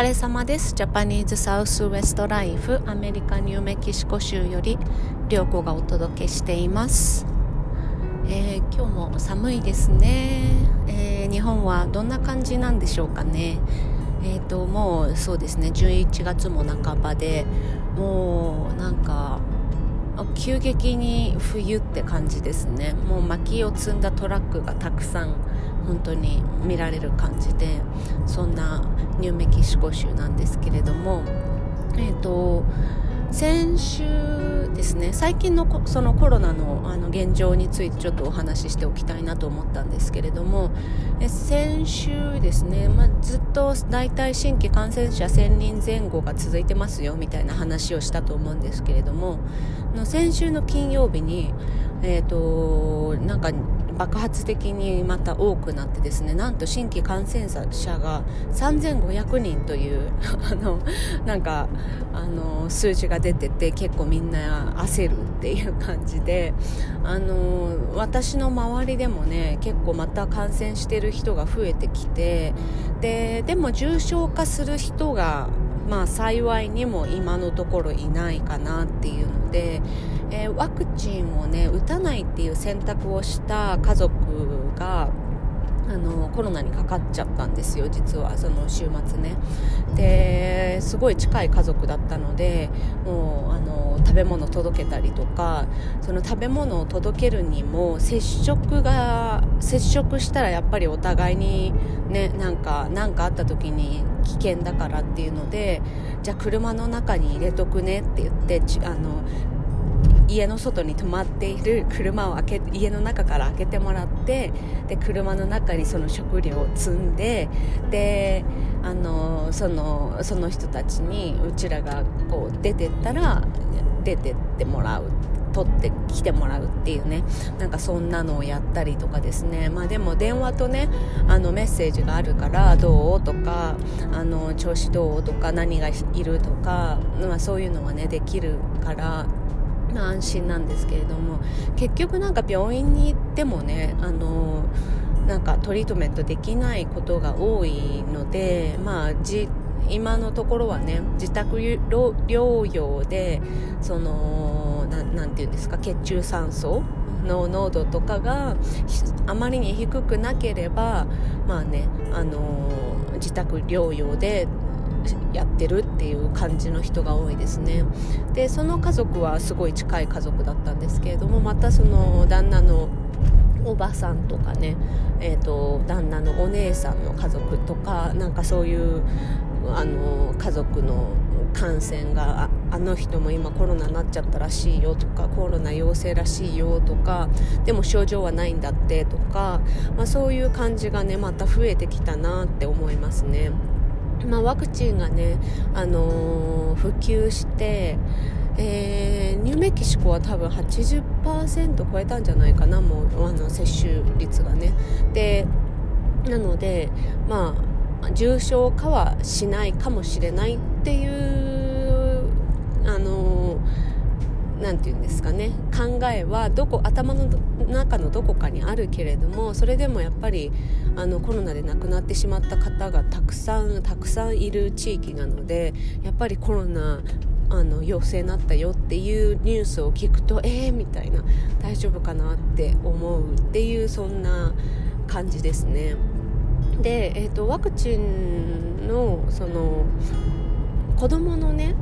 疲れ様です。ジャパニーズサウスウェストライフアメリカニューメキシコ州より良子がお届けしています。えー、今日も寒いですね、えー、日本はどんな感じなんでしょうかね。えーと、もうそうですね11月も半ばでもうなんか急激に冬って感じですねもう薪を積んだトラックがたくさん本当に見られる感じでそんなニューメキシコ州なんですけれどもえ、ー、と先週ですね最近のそのコロナのあの現状についてちょっとお話ししておきたいなと思ったんですけれどもえ先週ですね、まあ、ずっと大体新規感染者1000人前後が続いてますよみたいな話をしたと思うんですけれどもの先週の金曜日に、えーとなんか爆発的にまた多くなってですねなんと新規感染者が3500人という あのなんかあの数字が出てて結構みんな焦るっていう感じであの私の周りでもね結構また感染してる人が増えてきてででも重症化する人がまあ幸いにも今のところいないかなっていうので、えー、ワクチンをね打たないっていう選択をした家族があのコロナにかかっちゃったんですよ実はその週末ね。ですごい近い家族だったのでもうあの食べ物届けたりとかその食べ物を届けるにも接触が接触したらやっぱりお互いにねなんか何かあった時に危険だからっていうのでじゃあ車の中に入れとくねって言ってあの家の外に止まっている車を開け家の中から開けてもらってで車の中にその食料を積んでであのそのその人たちにうちらがこう出てったら出てってもらう取ってきてもらうっていうねなんかそんなのをやったりとかですね。まあでも電話とねあのメッセージがあるからどうとかあの調子どうとか何がいるとか、まあ、そういうのはねできるから、安心なんですけれども結局なんか病院に行ってもねあのなんかトリートメントできないことが多いので、まあ、じ今のところはね自宅療養でそのなて言うんですか血中酸素の濃度とかがあまりに低くなければまあねあの自宅療養でやってるっていう感じの人が多いですねでその家族はすごい近い家族だったんですけれどもまたその旦那のおばさんとかね、えーと、旦那のお姉さんの家族とかなんかそういうあの家族の感染があの人も今コロナになっちゃったらしいよとかコロナ陽性らしいよとかでも症状はないんだってとか、まあ、そういう感じがねまた増えてきたなって思いますね。まあ、ワクチンがね、あのー、普及して、えー、ニューメキシコは多分80%超えたんじゃないかなもうあの接種率がね。でなのでまあ重症化はしないかもしれないっていうあの何て言うんですかね考えはどこ頭の中のどこかにあるけれどもそれでもやっぱりあのコロナで亡くなってしまった方がたくさんたくさんいる地域なのでやっぱりコロナあの陽性になったよっていうニュースを聞くとえーみたいな大丈夫かなって思うっていうそんな感じですね。で、えーと、ワクチンのその子供のね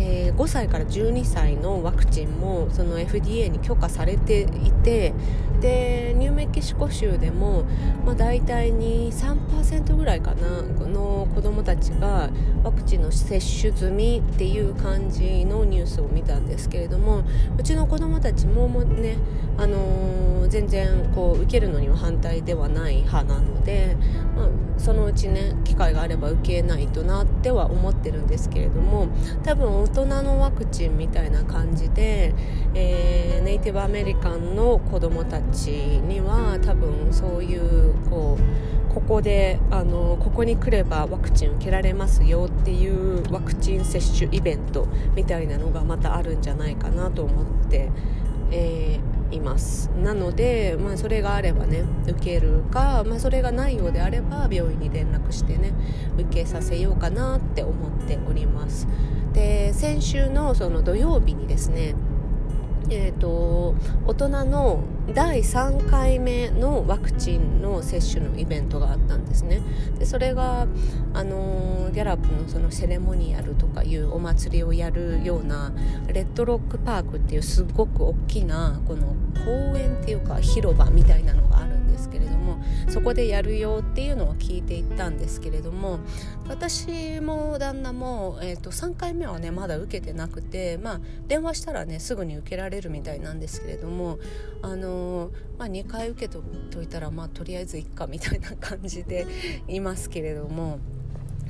えー、5歳から12歳のワクチンもその FDA に許可されていてでニューメキシコ州でも、まあ、大体に3%ぐらいかなの子どもたちがワクチンの接種済みっていう感じのニュースを見たんですけれどもうちの子どもたちももね、あのー、全然こう受けるのには反対ではない派なので、まあ、そのうちね機会があれば受けないとなっては思ってるんですけれども多分大人のワクチンみたいな感じで、えー、ネイティブアメリカンの子供たちには多分そういうこうここであのここに来ればワクチン受けられますよっていうワクチン接種イベントみたいなのがまたあるんじゃないかなと思って、えーいます。なので、まあ、それがあればね受けるか、まあ、それがないようであれば病院に連絡してね受けさせようかなって思っております。で先週のその土曜日にですねえーと、大人の第3回目のワクチンの接種のイベントがあったんですね。でそれが、あのー、ギャラップのそのセレモニアルとかいうお祭りをやるようなレッドロックパークっていうすごく大きなこの公園っていうか広場みたいなのがあるんですけれどもそこでやるよっていうのは聞いていったんですけれども私も旦那も、えーと、3回目はねまだ受けてなくて、まあ、電話したらねすぐに受けられるみたいなんですけれども、あのー、まあ、2回受けといたら、まあ、とりあえずいっかみたいな感じでいますけれども。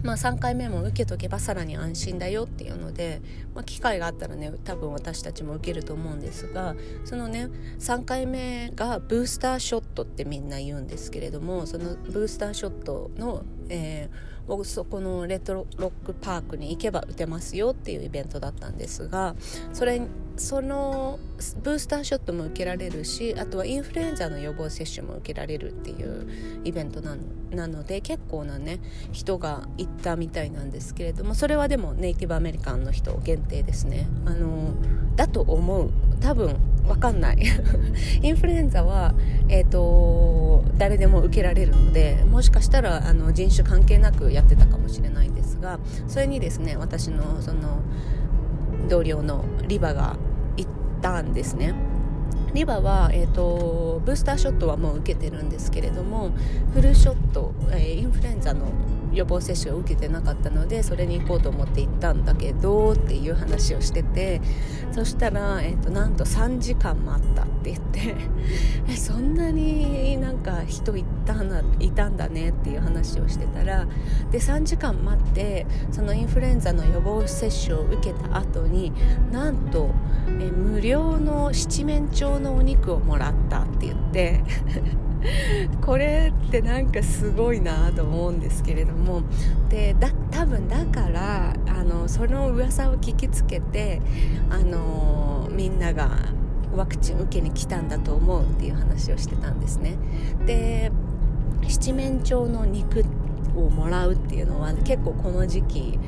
まあ、3回目も受けとけばさらに安心だよっていうので、まあ、機会があったらね多分私たちも受けると思うんですがそのね3回目がブースターショットってみんな言うんですけれどもそのブースターショットの、えーそこのレッドロックパークに行けば打てますよっていうイベントだったんですがそれそのブースターショットも受けられるしあとはインフルエンザの予防接種も受けられるっていうイベントななので結構なね人が行ったみたいなんですけれどもそれはでもネイティブアメリカンの人限定ですね。あのだと思う。多分分かんない。インフルエンザは、えーと、誰でも受けられるのでもしかしたらあの人種関係なくやってたかもしれないんですがそれにですね私のその同僚のリバがたんですね。リバは、えーと、ブースターショットはもう受けてるんですけれどもフルショット、えー、インフルエンザの予防接種を受けてなかったのでそれに行こうと思って行ったんだけどっていう話をしててそしたら、えーと、なんと3時間待ったって言って そんなになんか人いたないたんだねっていう話をしてたらで3時間待ってそのインフルエンザの予防接種を受けた後になんとえ無料の七面鳥のお肉をもらったって言って これってなんかすごいなと思うんですけれども。でだ多分だからあのその噂を聞きつけてあのみんながワクチン受けに来たんだと思うっていう話をしてたんですね。で七面鳥の肉をもらうっていうのは結構この時期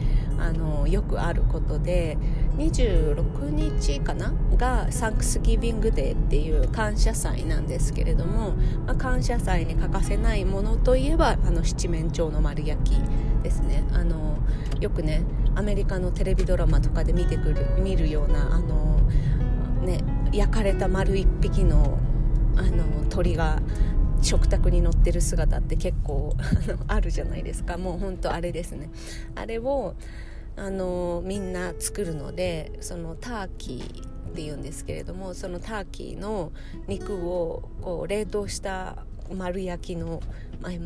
あのよくあることで26日かな？がサンクスギビングデーっていう感謝祭なんですけれども、まあ、感謝祭に欠かせないものといえばあの七面鳥の丸焼きですね。あのよくねアメリカのテレビドラマとかで見てくる見るようなあの、ね、焼かれた丸一匹のあの鳥が食卓に乗ってる姿って結構あるじゃないですか。もうほんとあれですね。あれをあのみんな作るのでそのターキーっていうんですけれどもそのターキーの肉をこう冷凍した丸焼きの、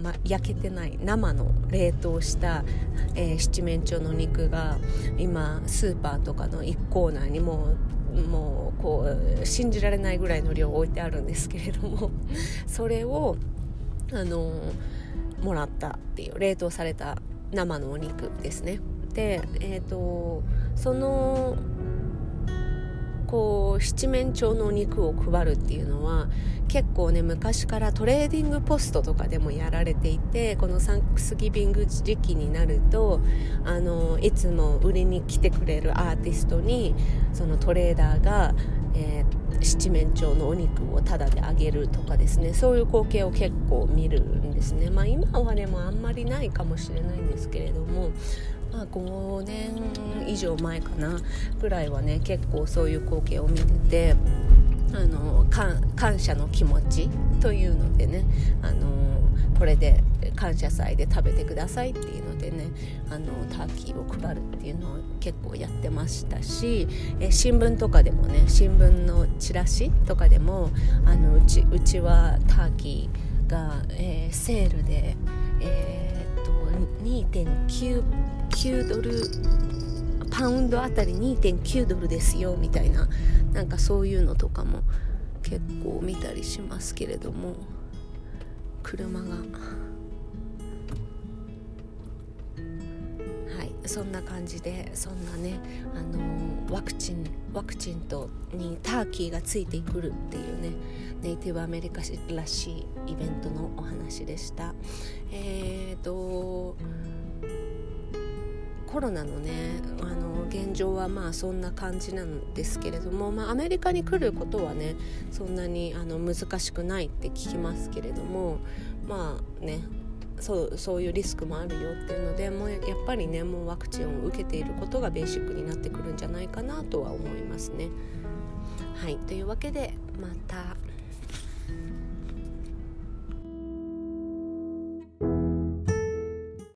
ま、焼けてない生の冷凍した、えー、七面鳥の肉が今スーパーとかの1コーナーにももうこう信じられないぐらいの量置いてあるんですけれどもそれをあのもらったっていう冷凍された生のお肉ですね。でえ、ー、とそのこう七面鳥のお肉を配るっていうのは結構ね昔からトレーディングポストとかでもやられていてこのサンクスギビング時期になるとあのいつも売りに来てくれるアーティストにそのトレーダーが、えー、七面鳥のお肉をタダであげるとかですね。そういう光景を結構見るんですね。まあ今はねもあんまりないかもしれないんですけれどもまあ、5年以上前かなぐらいはね結構そういう光景を見ててあの感謝の気持ちというのでねあのこれで感謝祭で食べてくださいっていうのでねあのターキーを配るっていうのを結構やってましたしえ新聞とかでもね新聞のチラシとかでもあのうちうちはターキーが、えー、セールで、えー、2.9ドルパウンドあたり2.9ドルですよみたいななんかそういうのとかも結構見たりしますけれども車が。はいそんな感じでそんなね、あの、ワクチンワクチンとにターキーがついてくるっていうねネイティブアメリカらしいイベントのお話でした。えーとコロナのねあの現状はまあそんな感じなんですけれども、まあ、アメリカに来ることはねそんなにあの難しくないって聞きますけれどもまあねそうそういうリスクもあるよっていうのでもうやっぱりねもうワクチンを受けていることがベーシックになってくるんじゃないかなとは思いますね。はいというわけでまた。